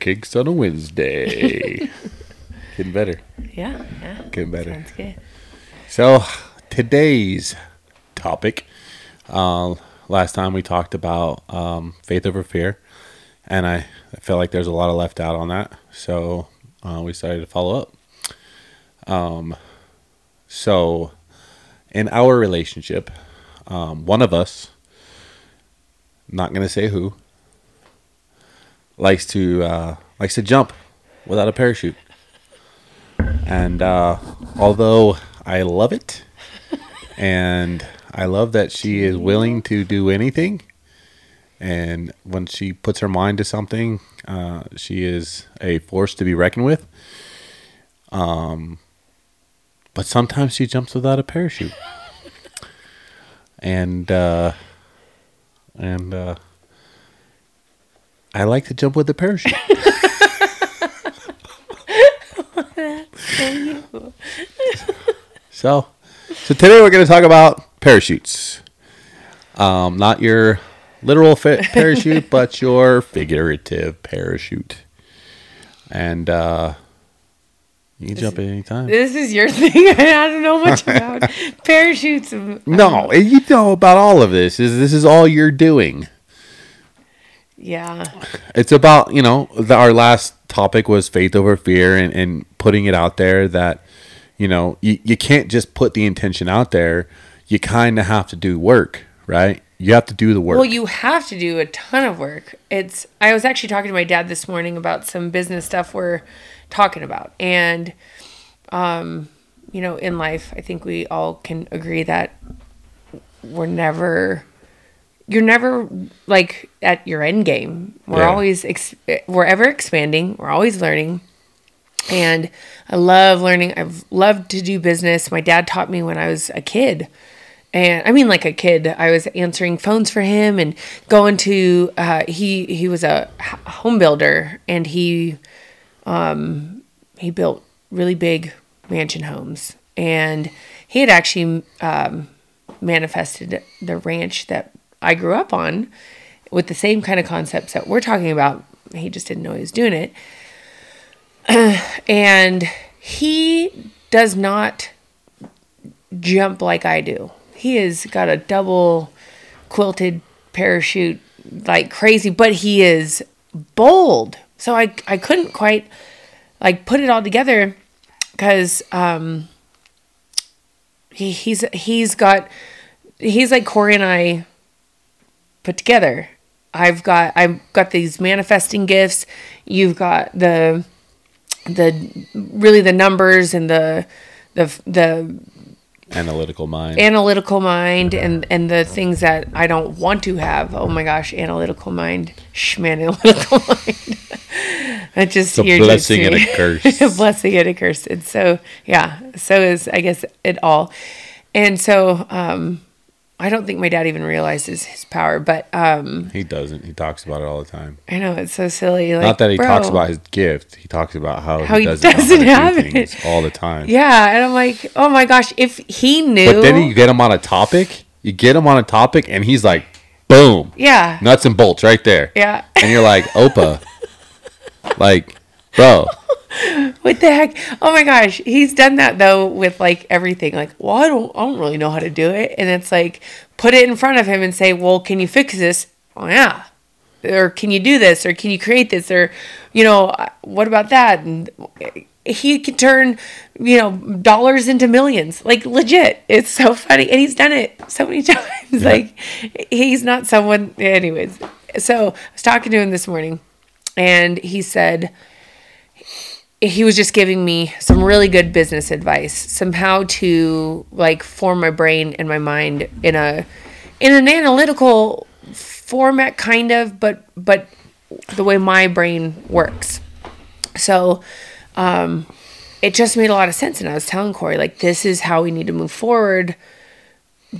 Pancakes on a Wednesday. Getting better. yeah, yeah. Getting better. Sounds good. So today's topic. Uh, last time we talked about um, faith over fear, and I, I feel like there's a lot of left out on that. So uh, we decided to follow up. Um, so in our relationship, um, one of us, not gonna say who, likes to uh, likes to jump without a parachute. And uh, although I love it, and I love that she is willing to do anything, and when she puts her mind to something, uh, she is a force to be reckoned with. Um, but sometimes she jumps without a parachute, and uh, and uh, I like to jump with a parachute. So, so today we're going to talk about parachutes. Um, not your literal fa- parachute, but your figurative parachute. And uh, you can jump at any time. This is your thing. I don't know much about parachutes. No, you know about all of this. Is this is all you're doing? Yeah, It's about you know the, our last topic was faith over fear and, and putting it out there that you know you, you can't just put the intention out there. You kind of have to do work, right? You have to do the work. Well, you have to do a ton of work. It's. I was actually talking to my dad this morning about some business stuff we're talking about, and, um, you know, in life, I think we all can agree that we're never. You're never like at your end game. We're Yeah. always ex- we're ever expanding. We're always learning. And I love learning. I've loved to do business. My dad taught me when I was a kid. And I mean, like a kid, I was answering phones for him and going to. Uh, he he was a home builder, and he um, he built really big mansion homes. And he had actually um, manifested the ranch that I grew up on with the same kind of concepts that we're talking about. He just didn't know he was doing it and he does not jump like I do. He has got a double quilted parachute like crazy, but he is bold. So I I couldn't quite like put it all together because um he, he's he's got he's like Corey and I put together. I've got I've got these manifesting gifts. You've got the the really the numbers and the the the Analytical mind. analytical mind and and the things that I don't want to have. Oh my gosh, analytical mind, shman, analytical mind. That just it's a blessing and a curse. a blessing and a curse. And so yeah, so is I guess it all. And so um, I don't think my dad even realizes his power, but um, he doesn't. He talks about it all the time. I know it's so silly. Like, Not that he talks about his gift. He talks about how, How he doesn't, doesn't have it. all the time. Yeah, and I'm like, oh my gosh, if he knew. But then you get him on a topic. You get him on a topic, and he's like, boom, yeah, nuts and bolts right there. yeah. And you're like, Opa, like, bro, What the heck? Oh my gosh, he's done that though with like everything. Like, well, I don't, I don't really know how to do it, and it's like put it in front of him and say, well, can you fix this? Oh yeah, or can you do this, or can you create this, or you know, uh, what about that? And he can turn, you know, dollars into millions, like legit. It's so funny, and he's done it so many times. Like, he's not someone. Anyways, so I was talking to him this morning, and he said he was just giving me some really good business advice, some how to like form my brain and my mind in a in an analytical format kind of, but but the way my brain works. So um it just made a lot of sense and I was telling Corey like this is how we need to move forward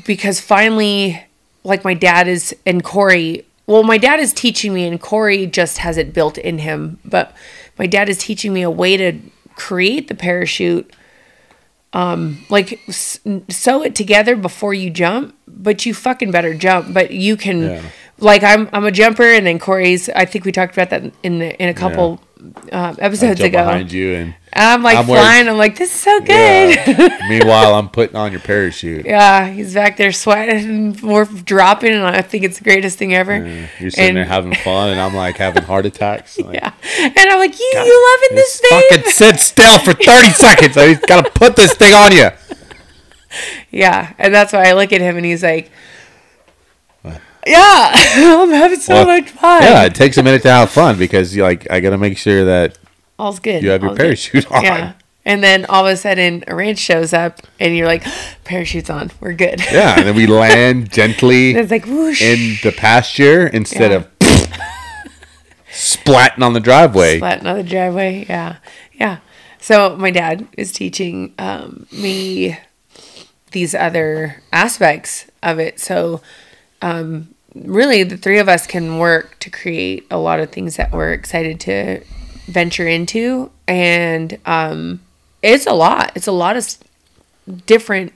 because finally like my dad is and Corey well my dad is teaching me and Corey just has it built in him but my dad is teaching me a way to create the parachute um like s- sew it together before you jump but you fucking better jump but you can Yeah. like I'm I'm a jumper, and then Corey's. I think we talked about that in the, in a couple um, I episodes ago. behind you And I'm like I'm wearing- flying. I'm like, this is so good. Yeah. Meanwhile, I'm putting on your parachute. Yeah, he's back there sweating, we're dropping, and I think it's the greatest thing ever. Yeah. You're sitting And- there having fun, and I'm like having heart attacks. Like, Yeah, and I'm like, you, you loving this thing? Fucking sit still for 30 seconds. I just gotta put this thing on you. Yeah, and that's why I look at him, and he's like, yeah, I'm having so Well, much fun. Yeah, it takes a minute to have fun because like I gotta make sure that all's good. you have your all's good. parachute on. Yeah. And then all of a sudden, a ranch shows up, and you're like, "Parachute's on, we're good." Yeah, and then we land gently it's like whoosh. in the pasture instead Yeah. of splatting on the driveway. Splatting on the driveway. Yeah, yeah. So my dad is teaching um, me these other aspects of it. So um, really, the three of us can work to create a lot of things that we're excited to venture into, and um, it's a lot. It's a lot of different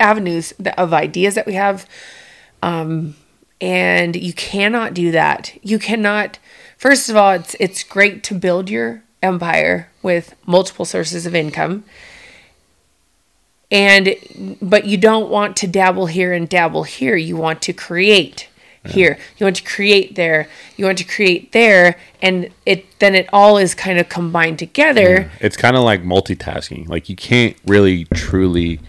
avenues of ideas that we have Um, and you cannot do that. You cannot. First of all, it's it's great to build your empire with multiple sources of income. And but you don't want to dabble here and dabble here. You want to create here. You want to create there. You want to create there and it then it all is kind of combined together. It's kind of like multitasking. Like you can't really truly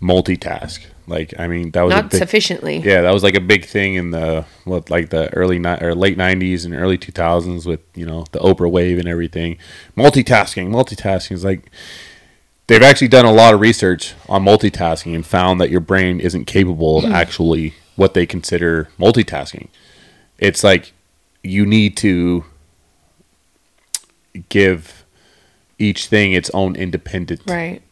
multitask. Like I mean, that was Not big, sufficiently. Yeah, that was like a big thing in the what like the early ni- or late '90s and early 2000s with you know the Oprah wave and everything. Multitasking, multitasking is like they've actually done a lot of research on multitasking and found that your brain isn't capable of mm. actually what they consider multitasking. It's like you need to give each thing its own independent Right.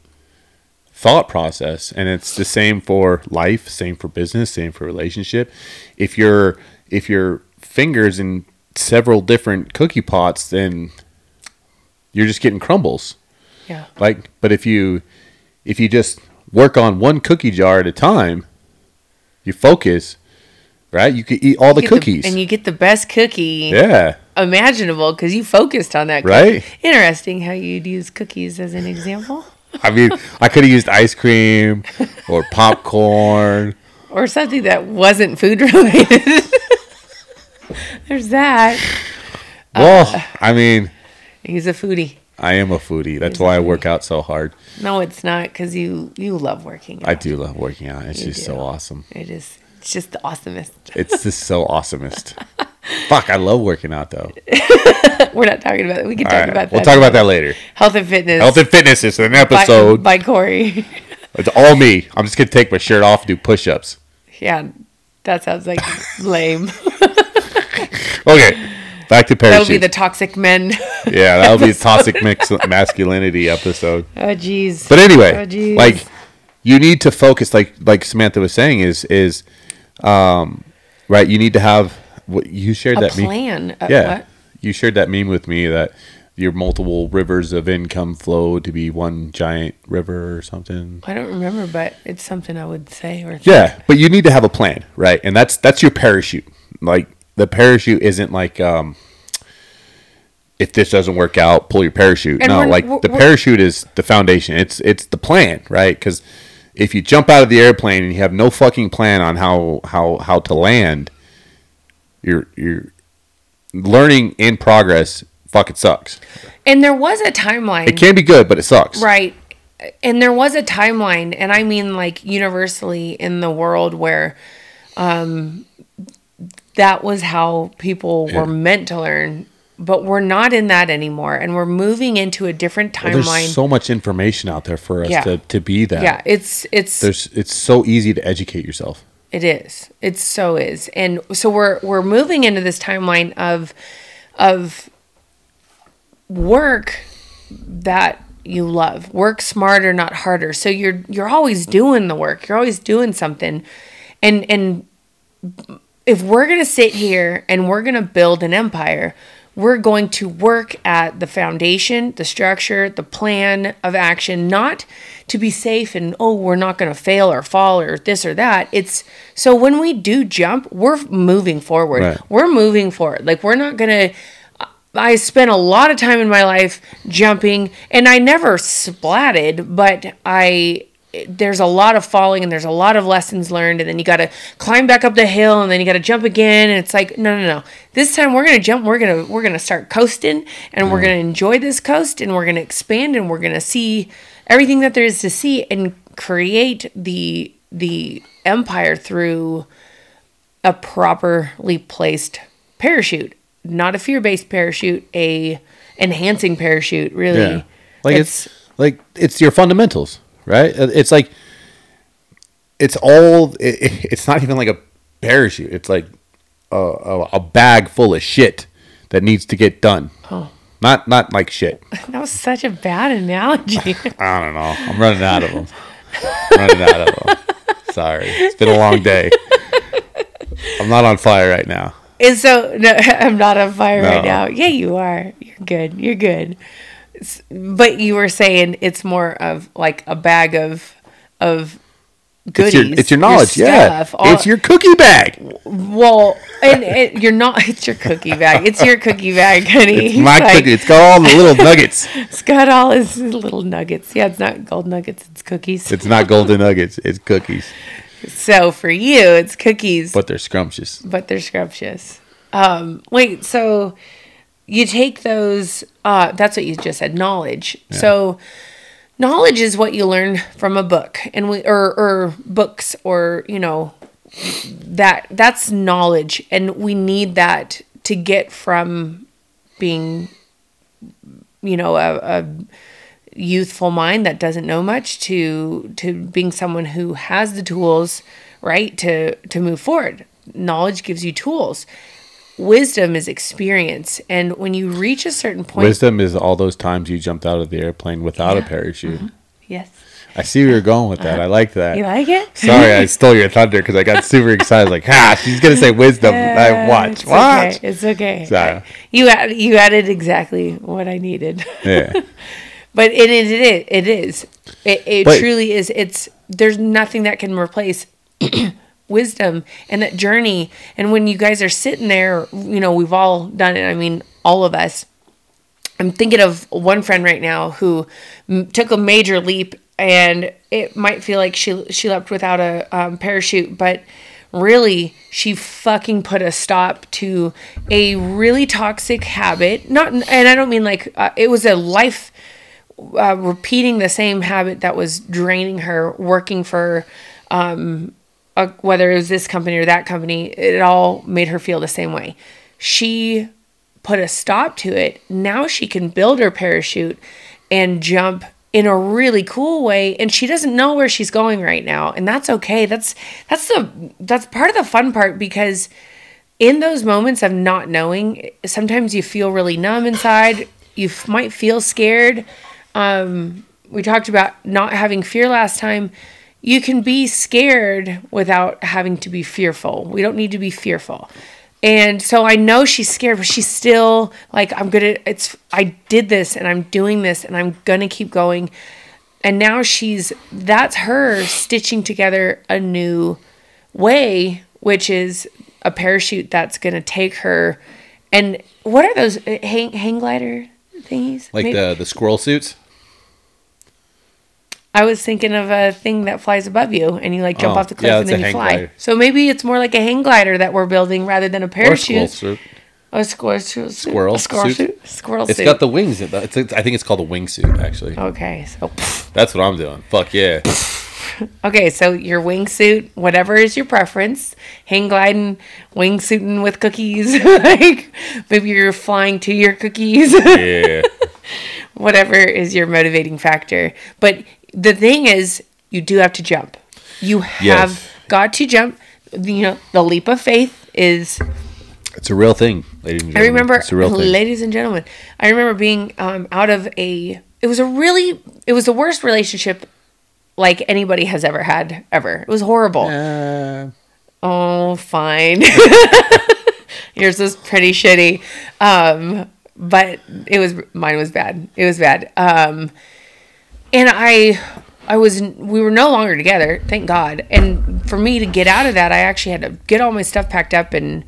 thought process and it's the same for life same for business same for relationship if your if your fingers in several different cookie pots then you're just getting crumbles Yeah. like but if you if you just work on one cookie jar at a time you focus right you could eat all the Get the- cookies and you get the best cookie. yeah imaginable because you focused on that. cookie. Right. Interesting how you'd use cookies as an example, i mean i could have used ice cream or popcorn or something that wasn't food related. There's that. well Uh. i mean He's a foodie. I am a foodie that's why i work out so hard No, it's not because you you love working. Out. I do love working out. It's You just do. so awesome. It is. It's just the awesomest. It's just so awesomest. Fuck, I love working out though. We're not talking about it. We can All talk right, about that. we'll talk about that later. health and fitness. Health and fitness is an by, episode. by Corey. It's all me. I'm just gonna take my shirt off and do push-ups. yeah, that sounds like lame. Okay, back to parachute. That'll be the toxic men. yeah, that'll be the toxic mix masculinity episode. oh jeez. But anyway, Oh, like you need to focus, like like Samantha was saying, is is um right. You need to have what you shared a that meme. plan. Uh, Yeah, what? you shared that meme with me that your multiple rivers of income flow to be one giant river or something. I don't remember, but it's something I would say or Yeah, but you need to have a plan, right? And that's that's your parachute. Like the parachute isn't like um if this doesn't work out, pull your parachute. And no, we're- like we're- the parachute is the foundation. It's it's the plan, right? Cuz if you jump out of the airplane and you have no fucking plan on how how how to land, you're you're learning in progress fucking sucks. And there was a timeline. It can be good, but it sucks. Right. And there was a timeline, and I mean like universally in the world where um, that was how people Yeah. were meant to learn. But we're not in that anymore, and we're moving into a different Well, timeline. there's so much information out there for us Yeah. to, to be that. yeah, it's it's There's it's so easy to educate yourself. It is. It so is. And so we're we're moving into this timeline of of work that you love. Work smarter, not harder. So you're you're always doing the work. You're always doing something. And and if we're going to sit here and we're going to build an empire, we're going to work at the foundation, the structure, the plan of action, not to be safe and, oh, we're not going to fail or fall or this or that. It's so when we do jump, we're moving forward. Right. We're moving forward. Like, we're not going to. I spent a lot of time in my life jumping and I never splatted, but I there's a lot of falling and there's a lot of lessons learned and then you got to climb back up the hill and then you got to jump again and it's like no no no. This time we're going to jump we're going to we're going to start coasting and we're going to enjoy this coast and we're going to expand and we're going to see everything that there is to see and create the the empire through a properly placed parachute. Not a fear-based parachute a enhancing parachute really. Yeah. Like it's, like it's your fundamentals, right? Uh, It's like it's all. It, it- it's not even like a parachute. It's like a, a, a bag full of shit that needs to get done. Oh. Not not like shit. that was such a bad analogy I don't know. I'm running out of them. running out of them. Sorry, it's been a long day. I'm not on fire right now. And so no, I'm not on fire right now. Yeah, you are. You're good. You're good. But you were saying it's more of like a bag of of goodies. It's your, it's your knowledge. yeah, stuff, all- it's your cookie bag. well, and, and you're not. It's your cookie bag. It's your cookie bag, honey. It's my Like, cookie. It's got all the little nuggets. It's got all his little nuggets. Yeah, it's not gold nuggets. It's cookies. It's not golden nuggets. It's cookies, so for you, it's cookies. but they're scrumptious. but they're scrumptious. Um, wait, so you take those, uh, that's what you just said, knowledge. So knowledge is what you learn from a book and we, or, or books or, you know, that that's knowledge. And we need that to get from being, you know, a, a youthful mind that doesn't know much to to being someone who has the tools right to to move forward knowledge gives you tools wisdom is experience and when you reach a certain point Wisdom is all those times you jumped out of the airplane without a parachute. yes I see where you're going with that. I like that. you like it Sorry, I stole your thunder because I got super excited. Like, ha, she's gonna say wisdom. I Uh, watch, it's watch. okay. it's okay Sorry. you add, you added exactly what i needed Yeah, but it is it is it is it, it But- truly is it's there's nothing that can replace wisdom and that journey. And when you guys are sitting there you know we've all done it i mean all of us. I'm thinking of one friend right now who m- took a major leap and it might feel like she she leapt without a um, parachute but really she fucking put a stop to a really toxic habit. Not and i don't mean like uh, it was a life uh, repeating the same habit that was draining her working for um, uh, whether it was this company or that company it all made her feel the same way. She put a stop to it. Now she can build her parachute and jump in a really cool way and she doesn't know where she's going right now and that's okay. That's that's the that's part of the fun part because in those moments of not knowing sometimes you feel really numb inside. You f- might feel scared. Um, we talked about not having fear last time you can be scared without having to be fearful. We don't need to be fearful. And so i know she's scared but she's still like i'm gonna it's i did this and i'm doing this and i'm gonna keep going. And now she's that's her stitching together a new way which is a parachute that's to take her. And what are those uh, hang, hang glider thingies? Like Maybe- the the squirrel suits. I was thinking of a thing that flies above you and you like jump Oh, off the cliff yeah, and then you fly glider. so maybe it's more like a hang glider that we're building rather than a Or parachute suit. a squirrel suit Squirrel a squirrel suit? suit squirrel It's suit It's got the wings. in the- It's, I think it's called a wingsuit. Actually, okay so that's what I'm doing. Fuck yeah. Okay, so your wingsuit, whatever is your preference, hang gliding, wingsuiting with cookies, like maybe you're flying to your cookies, Yeah. whatever is your motivating factor. But the thing is, you do have to jump. You have Yes. got to jump. You know, the leap of faith is It's a real thing, ladies and I gentlemen. remember, it's a real thing. ladies and gentlemen, I remember being um, out of a. It was a really. It was the worst relationship, like anybody has ever had ever. It was horrible. Uh, oh, fine. Yours was pretty shitty. Um, but it was mine was bad. It was bad. Um, and I I was we were no longer together, thank God. And for me to get out of that, I actually had to get all my stuff packed up and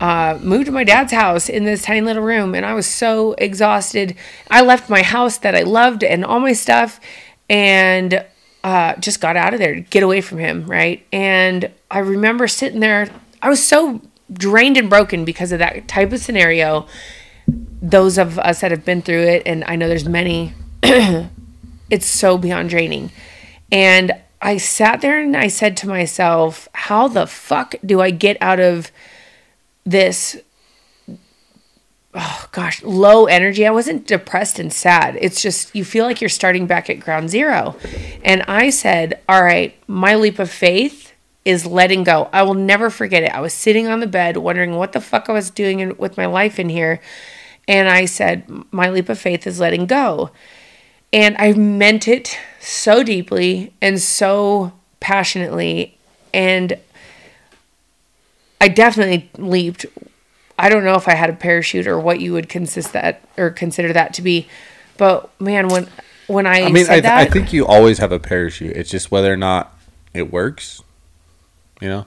uh, moved to my dad's house in this tiny little room. And I was so exhausted. I left my house that I loved and all my stuff, and uh, just got out of there to get away from him, right? And I remember sitting there. I was so drained and broken because of that type of scenario. Those of us that have been through it, and I know there's many it's so beyond draining. And I sat there and I said to myself, how the fuck do I get out of this oh gosh, low energy. I wasn't depressed and sad. It's just you feel like you're starting back at ground zero. And I said, "All right, my leap of faith is letting go. I will never forget it. I was sitting on the bed wondering what the fuck I was doing in, with my life in here. And I said, "My leap of faith is letting go." And I meant it so deeply and so passionately. And I definitely leaped. I don't know if I had a parachute or what you would consist that or consider that to be. But man, when when I, I mean, I, that, I think you always have a parachute. It's just whether or not it works. You know,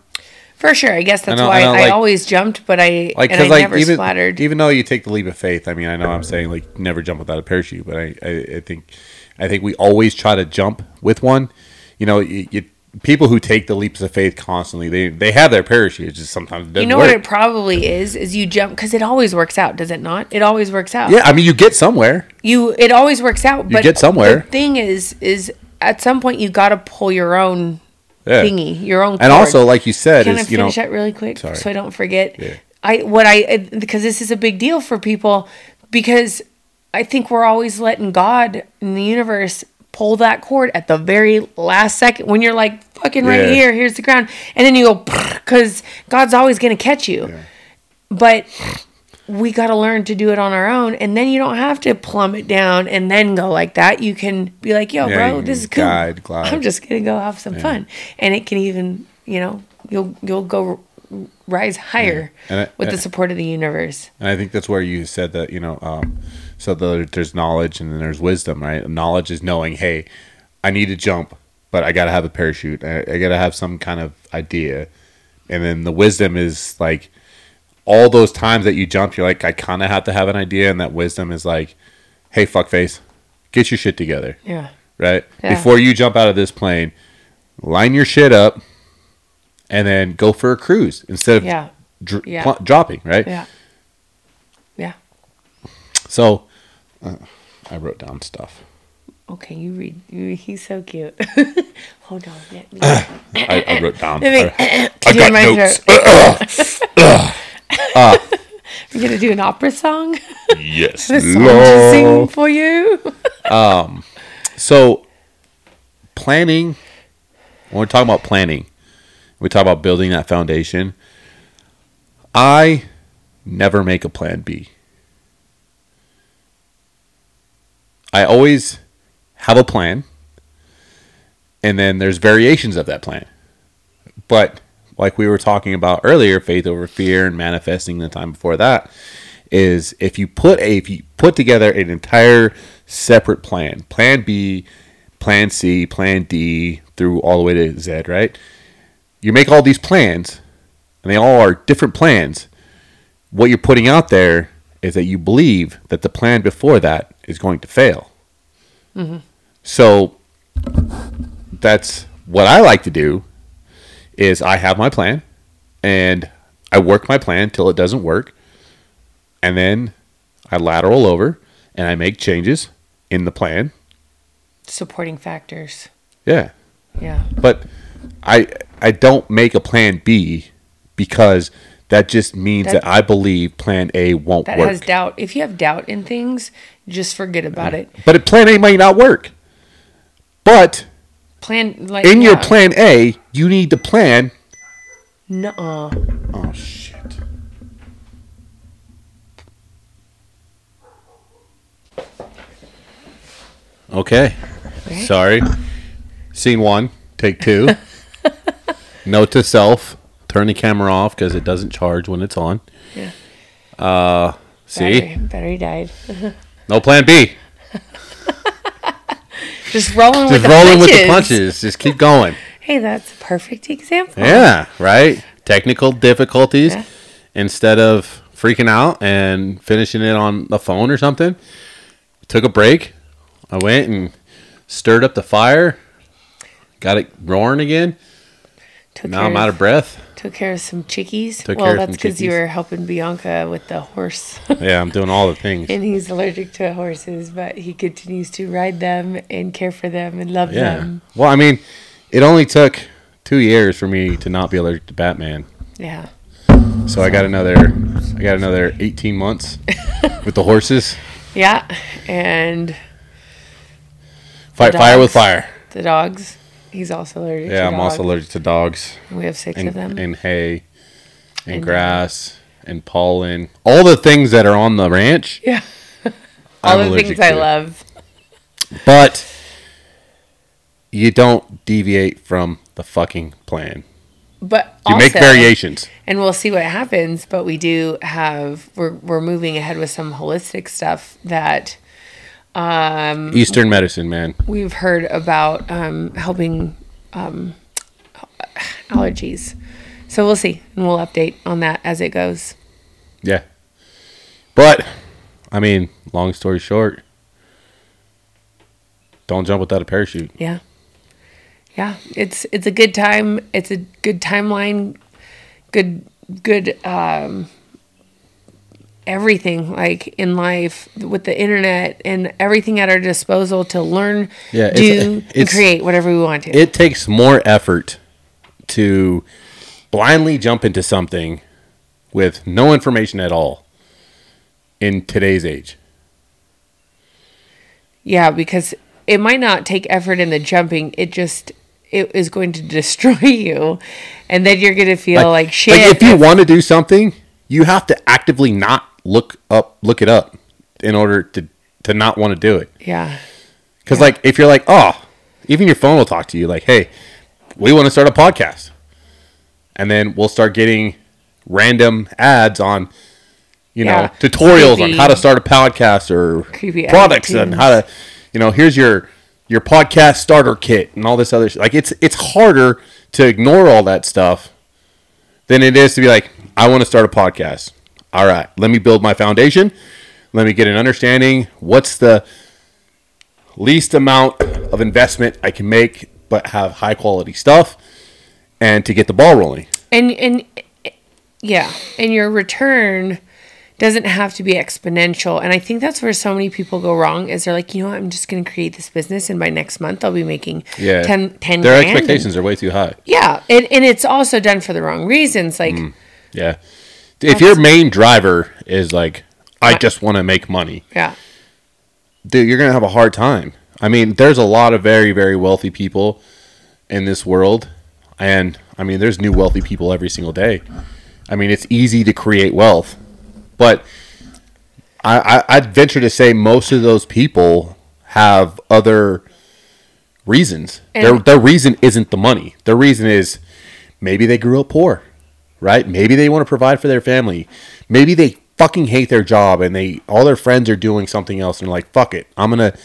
for sure, I guess that's I know- why I know, I, always jumped, but I like because like never even splattered. even though you take the leap of faith. I mean, I know I'm saying like never jump without a parachute, but I I, I think I think we always try to jump with one. You know, you, you people who take the leaps of faith constantly, they they have their parachute. It's just sometimes it doesn't you know work. what it probably is? Is you jump because it always works out, does it not? It always works out. yeah, I mean, you get somewhere. you it always works out but get somewhere. the thing is is at some point you got to pull your own Yeah. thingy your own And cord. also, like you said, can i is you know, finish that really quick Sorry. so i don't forget Yeah. i what i because this is a big deal for people because i think we're always letting god in the universe pull that cord at the very last second when you're like fucking right Yeah. here here's the ground and then you go because god's always going to catch you but we got to learn to do it on our own and then you don't have to plumb it down and then go like that you can be like yo Yeah, bro this is cool glide. i'm just gonna go have some fun and it can even you know you'll you'll go rise higher And I- with I- the support of the universe And I think that's where you said that, you know, um, so the, there's knowledge and then there's wisdom, right? Knowledge is knowing, hey, I need to jump, but I got to have a parachute. I, I got to have some kind of idea. And then the wisdom is like all those times that you jump, you're like, I kind of have to have an idea. And that wisdom is like, hey, fuckface, get your shit together, yeah right? Yeah. Before you jump out of this plane, line your shit up and then go for a cruise instead of yeah dr- Yeah. pl- dropping, right? yeah yeah So, uh, I wrote down stuff. okay you read you, he's so cute hold on let me, I, I wrote down. I, to got my notes. throat. we're gonna do an opera song yes, a song to sing for you um, So, planning. When we're talking about planning, we talk about building that foundation. I never make a plan B. I always have a plan, and then there's variations of that plan. But like we were talking about earlier, faith over fear and manifesting the time before that is if you put a if you put together an entire separate plan, plan B, plan C, plan D through all the way to Z, right? You make all these plans and they all are different plans. What you're putting out there is that you believe that the plan before that is going to fail. Mm-hmm. So that's what I like to do is I have my plan and I work my plan till it doesn't work and then I lateral over and I make changes in the plan. supporting factors Yeah. yeah But I I don't make a plan B because that just means that, That- I believe plan A won't that work. has doubt if you have doubt in things just forget about mm-hmm. it but plan A might not work. But plan like in your plan A, you need to plan. Nuh-uh. Oh shit. Okay. Okay. Sorry. Scene one, take two. Note to self turn the camera off because it doesn't charge when it's on. Yeah. Uh, see, Battery, battery died. no plan B. Just rolling with Just the rolling punches. with the punches. Just keep going. Hey, that's a perfect example. Yeah, right. Technical difficulties. Yeah. Instead of freaking out and finishing it on the phone or something, took a break. I went and stirred up the fire. Got it roaring again. Took Now I'm out of breath. Took care of some chickies. Took well, that's because you were helping Bianca with the horse. Yeah, I'm doing all the things. and he's allergic to horses, but he continues to ride them and care for them and love Yeah. them. Well, I mean, it only took two years for me to not be allergic to Batman. Yeah. So I got another, I got another 18 months with the horses. Yeah. And Fight fire with fire. the dogs. He's also allergic to dogs. Yeah, I'm also allergic to dogs We have six and, of them. and hay and, And- uh, grass and pollen. All the things that are on the ranch. yeah. All I'm the things I love. But you don't deviate from the fucking plan. But You make variations. and we'll see what happens. But we do have we're we're moving ahead with some holistic stuff that um, Eastern medicine, man. we've heard about um, helping um, allergies. So we'll see, and we'll update on that as it goes. Yeah. But, I mean, long story short, don't jump without a parachute. Yeah, yeah. It's it's a good time. It's a good timeline. Good good um, everything like in life with the internet and everything at our disposal to learn, Yeah, it's- do, and create whatever we want to. It takes more effort to blindly jump into something with no information at all in today's age. Yeah, because it might not take effort in the jumping. It just it is going to destroy you, and then you're gonna feel like, shit. if you want to do something, you have to actively not look up, look it up, in order to to not want to do it. yeah, Because like if you're like, oh, even your phone will talk to you like, hey, we want to start a podcast, and then we'll start getting random ads on, you Yeah. know, tutorials Creepy. on how to start a podcast or Creepy products and how to, you know, here's your your podcast starter kit and all this other shit. Like it's it's harder to ignore all that stuff than it is to be like, I want to start a podcast. All right, let me build my foundation. Let me get an understanding. What's the least amount of investment I can make, but have high quality stuff, and to get the ball rolling. and and yeah, and your return doesn't have to be exponential. And I think that's where so many people go wrong. Is they're like, you know, what, I'm just gonna create this business, and by next month I'll be making Yeah, 10, 10 their expectations are way too high. Yeah, and, and it's also done for the wrong reasons. Like, mm, Yeah, if your main driver is like, I just want to make money, yeah, dude, you're gonna have a hard time. I mean, there's a lot of very, very wealthy people in this world, and I mean, there's new wealthy people every single day. I mean, it's easy to create wealth, but I, I I'd venture to say most of those people have other reasons. their their reason isn't the money. Their reason is maybe they grew up poor, right? Maybe they want to provide for their family. Maybe they fucking hate their job and they all their friends are doing something else and they're like, "Fuck it. I'm going to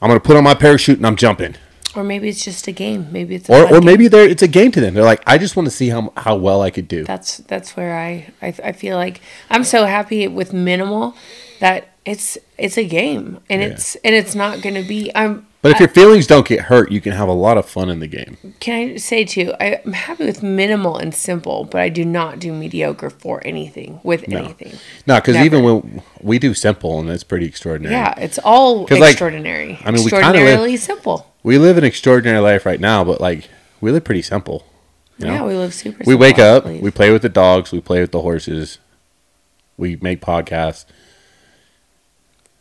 I'm to put on my parachute and I'm jumping." or maybe it's just a game. Maybe it's Or or game. maybe they're it's a game to them. They're like, "I just want to see how how well I could do." that's that's where I, I I feel like I'm so happy with minimal that it's it's a game and Yeah. it's and it's not going to be I'm But if your feelings don't get hurt, you can have a lot of fun in the game. can I say too I, I'm happy with minimal and simple but I do not do mediocre for anything with anything No, because even when we do simple and it's pretty extraordinary. yeah it's all 'Cause, like, extraordinary I mean, we kinda live- extraordinarily simple We live an extraordinary life right now, but like we live pretty simple. You know? yeah we live super we simple, wake up, we play with the dogs, we play with the horses, we make podcasts,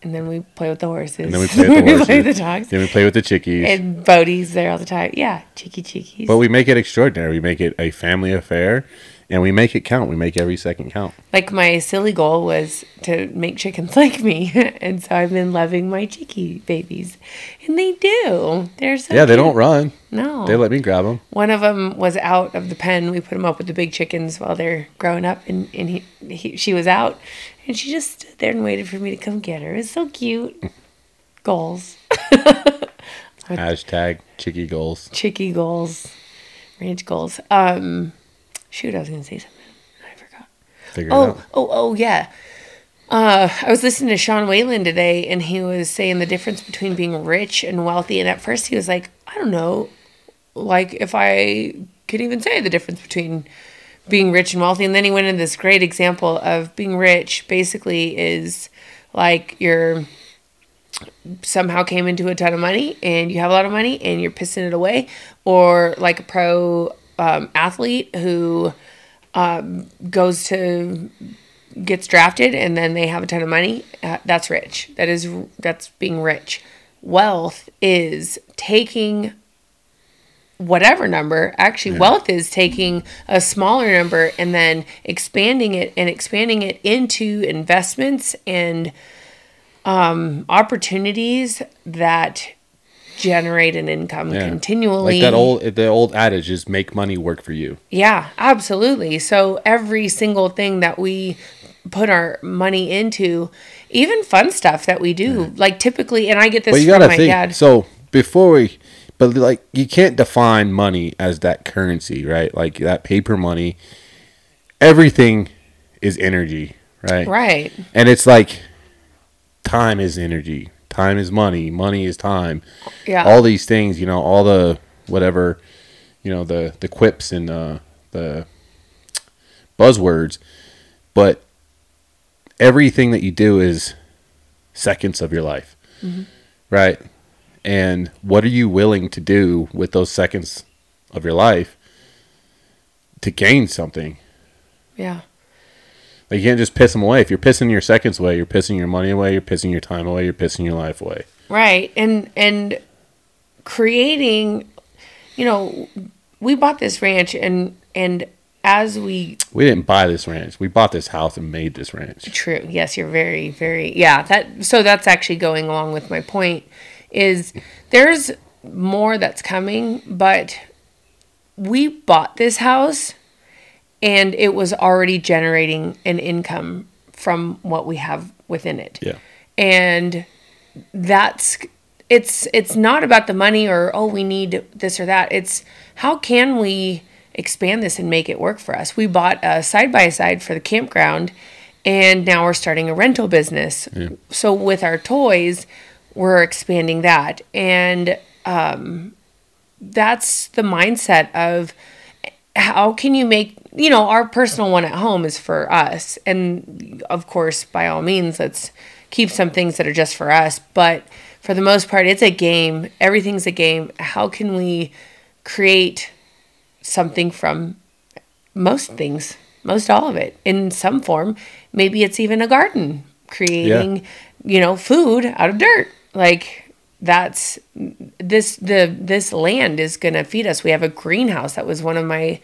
and then we play with the horses and then we play with the horses. play with the dogs Then we play with the chickies. and Bodie's there all the time yeah cheeky cheekies but we make it extraordinary. We make it a family affair. and we make it count. We make every second count. Like my silly goal was to make chickens like me, and so I've been loving my cheeky babies, and they do. They're so Yeah, they cute. don't run. No, They let me grab them. One of them was out of the pen. We put him up with the big chickens while they're growing up, and, and he, he, she was out, and she just stood there and waited for me to come get her. It's so cute. Goals, Hashtag chicky goals. chicky goals, ranch goals. Um, shoot, I was gonna say something. I forgot. Figure it Oh, out. oh, oh, yeah. Uh, I was listening to Sean Whalen today, and he was saying the difference between being rich and wealthy. And at first, he was like, I don't know, like if I could even say the difference between being rich and wealthy. And then he went into this great example of being rich basically is like you're somehow came into a ton of money and you have a lot of money and you're pissing it away, or like a pro um, athlete who um, goes to gets drafted and then they have a ton of money. Uh, that's rich. That is that's being rich. Wealth is taking whatever number. Actually, wealth is taking a smaller number and then expanding it and expanding it into investments and um, opportunities that generate an income Yeah. continually. Like that old the old adage is make money work for you. Yeah, absolutely. So every single thing that we put our money into, even fun stuff that we do, like typically, and I get this But you from gotta my think. dad. So before we, but like you can't define money as that currency, right? Like that paper money. Everything is energy, right? Right. And it's like time is energy. Time is money. Money is time. Yeah. All these things, you know, all the whatever, you know, the the quips and uh, the buzzwords, but everything that you do is seconds of your life, right? And what are you willing to do with those seconds of your life to gain something? yeah. Like you can't just piss them away. If you're pissing your seconds away, you're pissing your money away, you're pissing your time away, you're pissing your life away. Right. And and creating, you know, we bought this ranch and and as we We didn't buy this ranch. We bought this house and made this ranch. True. Yes, you're very, very yeah. That so that's actually going along with my point. Is there's more that's coming, but we bought this house and it was already generating an income from what we have within it. Yeah. And that's it's it's not about the money or oh we need this or that. It's how can we expand this and make it work for us? We bought a side by side for the campground and now we're starting a rental business. So with our toys, we're expanding that. And um that's the mindset of how can you make you know our personal one at home is for us. And of course by all means let's keep some things that are just for us. But for the most part it's a game. Everything's a game. How can we create something from most things most all of it? In some form maybe it's even a garden creating you know food out of dirt like that's this the this land is going to feed us we have a greenhouse that was one of my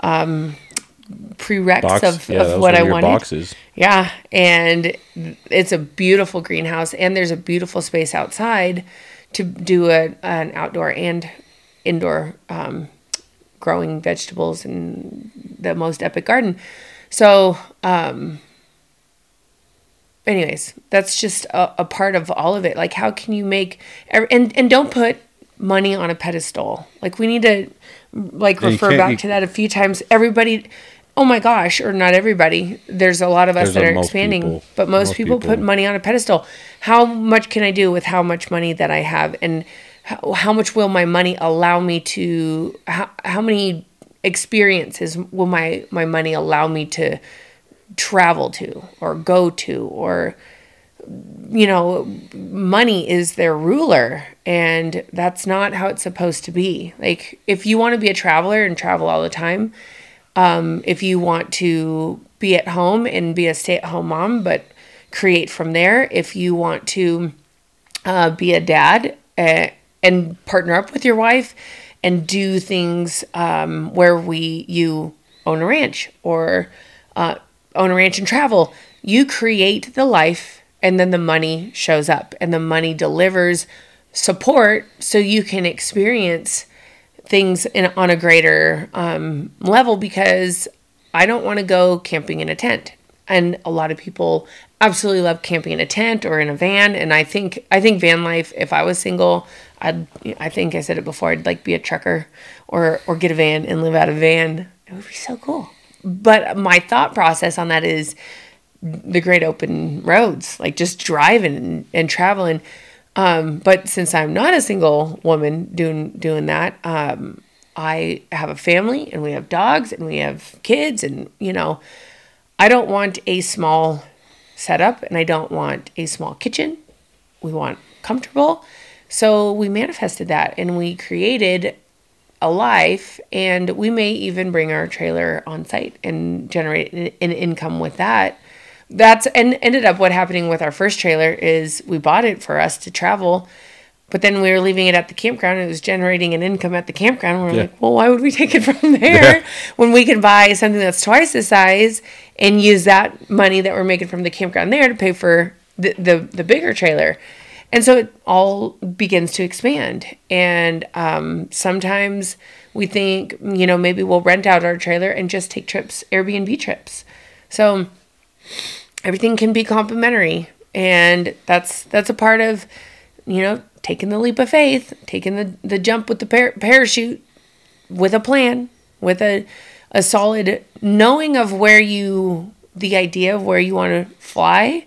um prereqs Box. of, yeah, of what i wanted boxes. yeah, and it's a beautiful greenhouse, and there's a beautiful space outside to do a, an outdoor and indoor um, growing vegetables and the most epic garden. So, um, anyways, that's just a, a part of all of it. Like, how can you make and and don't put money on a pedestal. Like, we need to like refer back you- to that a few times. Everybody. Oh my gosh, or not everybody. There's a lot of us that are expanding, people. but most, Most people, put money on a pedestal. How much can I do with how much money that I have, and how, how much will my money allow me to? How, how many experiences will my my money allow me to travel to or go to or you know money is their ruler and that's not how it's supposed to be. Like if you want to be a traveler and travel all the time um, if you want to be at home and be a stay-at-home mom but create from there if you want to uh, be a dad uh, and partner up with your wife and do things um, where we you own a ranch or uh, own a ranch and travel. You create the life, and then the money shows up, and the money delivers support so you can experience things in, on a greater um, level because I don't want to go camping in a tent. And a lot of people absolutely love camping in a tent or in a van. And I think I think van life. If I was single, I'd I think I said it before. I'd like be a trucker or or get a van and live out of a van. It would be so cool. But my thought process on that is the great open roads, like just driving and, traveling. Um, but since I'm not a single woman doing doing that, um, I have a family and we have dogs and we have kids and you know, I don't want a small setup and I don't want a small kitchen. We want comfortable. So we manifested that and we created a life and we may even bring our trailer on site and generate an, income with that that's and ended up what happening with our first trailer is we bought it for us to travel but then we were leaving it at the campground and it was generating an income at the campground we're Yeah. like well why would we take it from there Yeah. when we can buy something that's twice the size and use that money that we're making from the campground there to pay for the the, the bigger trailer and so it all begins to expand. And um, sometimes we think you know maybe we'll rent out our trailer and just take trips airbnb trips. So everything can be complimentary. And that's that's a part of you know taking the leap of faith taking the, the jump with the par- parachute with a plan with a a solid knowing of where you the idea of where you want to fly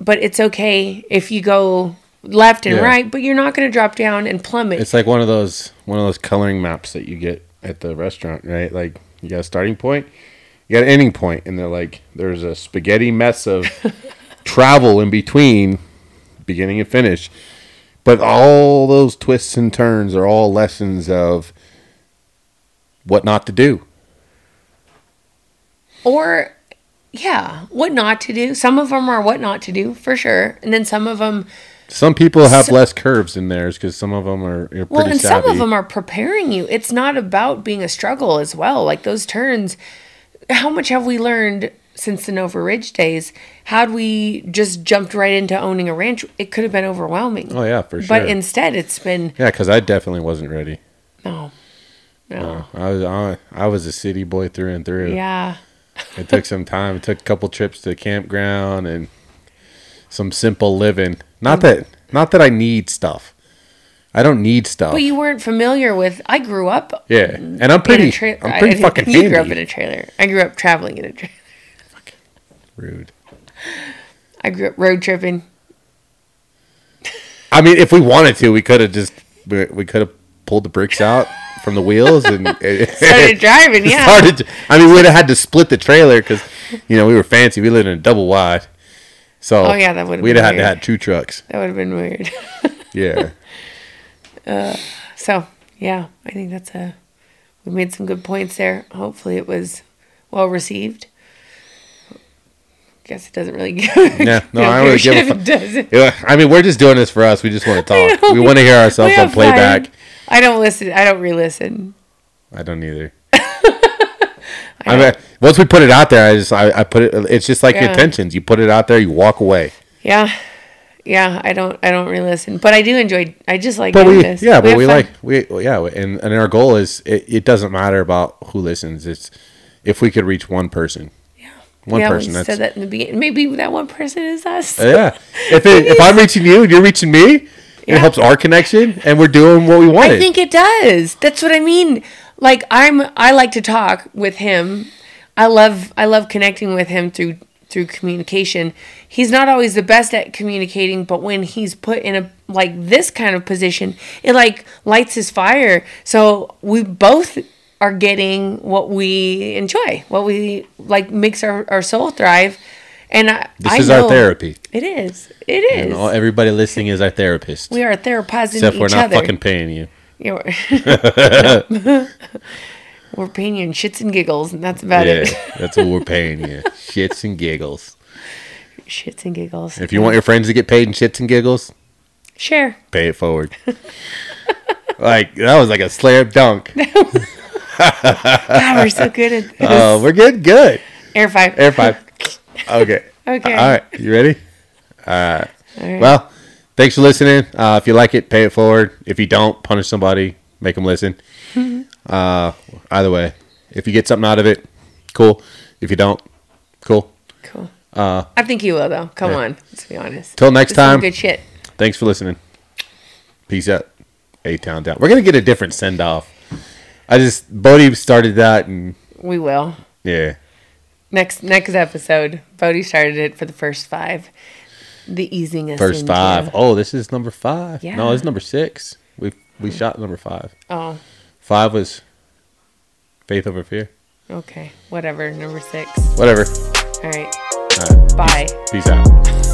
but it's okay if you go left and Yeah. right but you're not going to drop down and plummet It's like one of those one of those coloring maps that you get at the restaurant, right? Like you got a starting point, you got an ending point, and they're like there's a spaghetti mess of travel in between beginning and finish. But all those twists and turns are all lessons of what not to do. or yeah what not to do some of them are what not to do for sure and then some of them Some people have So- less curves in theirs because some of them are, are pretty Well, and savvy. some of them are preparing you. It's not about being a struggle as well. Like those turns, how much have we learned since the Nova Ridge days? Had we just jumped right into owning a ranch, it could have been overwhelming. oh yeah, for sure. But instead, it's been yeah, because I definitely wasn't ready. no, no, I was I, I was a city boy through and through. yeah, It took some time. It took a couple trips to the campground and some simple living. Not that not that I need stuff. I don't need stuff. but you weren't familiar with. I grew up. yeah, and I'm pretty. tra- I'm pretty I- fucking You handy. grew up in a trailer. I grew up traveling in a trailer. Rude. I grew up road tripping. I mean, if we wanted to, we could have just we we could have pulled the bricks out from the wheels and Started driving. Yeah. started. I mean, we'd have had to split the trailer because you know we were fancy. We lived in a double wide, so Oh, yeah, that would've we'd been have had to have two trucks. That would have been weird. Yeah, uh, So yeah, I think that's a we made some good points there. Hopefully, it was well received. Guess it doesn't really give. Yeah, no, I don't really give a fuck. it doesn't. yeah. I mean, we're just doing this for us. We just want to talk. We want to hear ourselves We on playback. fun. I don't listen. I don't re-listen. I don't either. I mean, once we put it out there, I just I, I put it. It's just like your Yeah. intentions. You put it out there, you walk away. Yeah, yeah. I don't. I don't re-listen, but I do enjoy. I just like But we, this. yeah, but we fun. like we, well, yeah, and and our goal is it, it doesn't matter about who listens. It's if we could reach one person. Yeah, one yeah, person. we That's said that in the beginning. Maybe that one person is us. yeah. If it, if I'm reaching you and you're reaching me, it helps our connection, and we're doing what we wanted. I think it does. That's what I mean. Like I'm I like to talk with him. I love I love connecting with him through through communication. He's not always the best at communicating, but when he's put in a like this kind of position, it like lights his fire. So we both are getting what we enjoy, what we like makes our, our soul thrive. And I, this I is our therapy. It is. It is. And all, everybody listening is our therapist. we are therapizing except each we're not other. fucking paying you. We're, paying you in shits and giggles, and that's about Yeah, it. that's what we're paying you. Shits and giggles. shits and giggles. If you want your friends to get paid in shits and giggles, share, pay it forward. like that was like a slam dunk. God, we're so good at uh, this. Oh, we're good. Good. Air five. Air five. Okay. Okay. All right. You ready? All right. Well, thanks for listening. Uh, if you like it, pay it forward. If you don't, punish somebody. Make them listen. uh, either way, if you get something out of it, cool. If you don't, cool. cool. Uh, I think you will though. Come yeah. on. Let's be honest. Till next This time. Good shit. thanks for listening. Peace out. A town down. We're gonna get a different send off. I just Bodie started that, and We will. yeah. Next next episode, Bodie started it for the first five. The easing us First into- five. Oh, this is number five. Yeah. No, it's number six. We we shot number five. Oh, Five was faith over fear. okay. Whatever. Number six. Whatever. All right. All right. Bye. Peace out.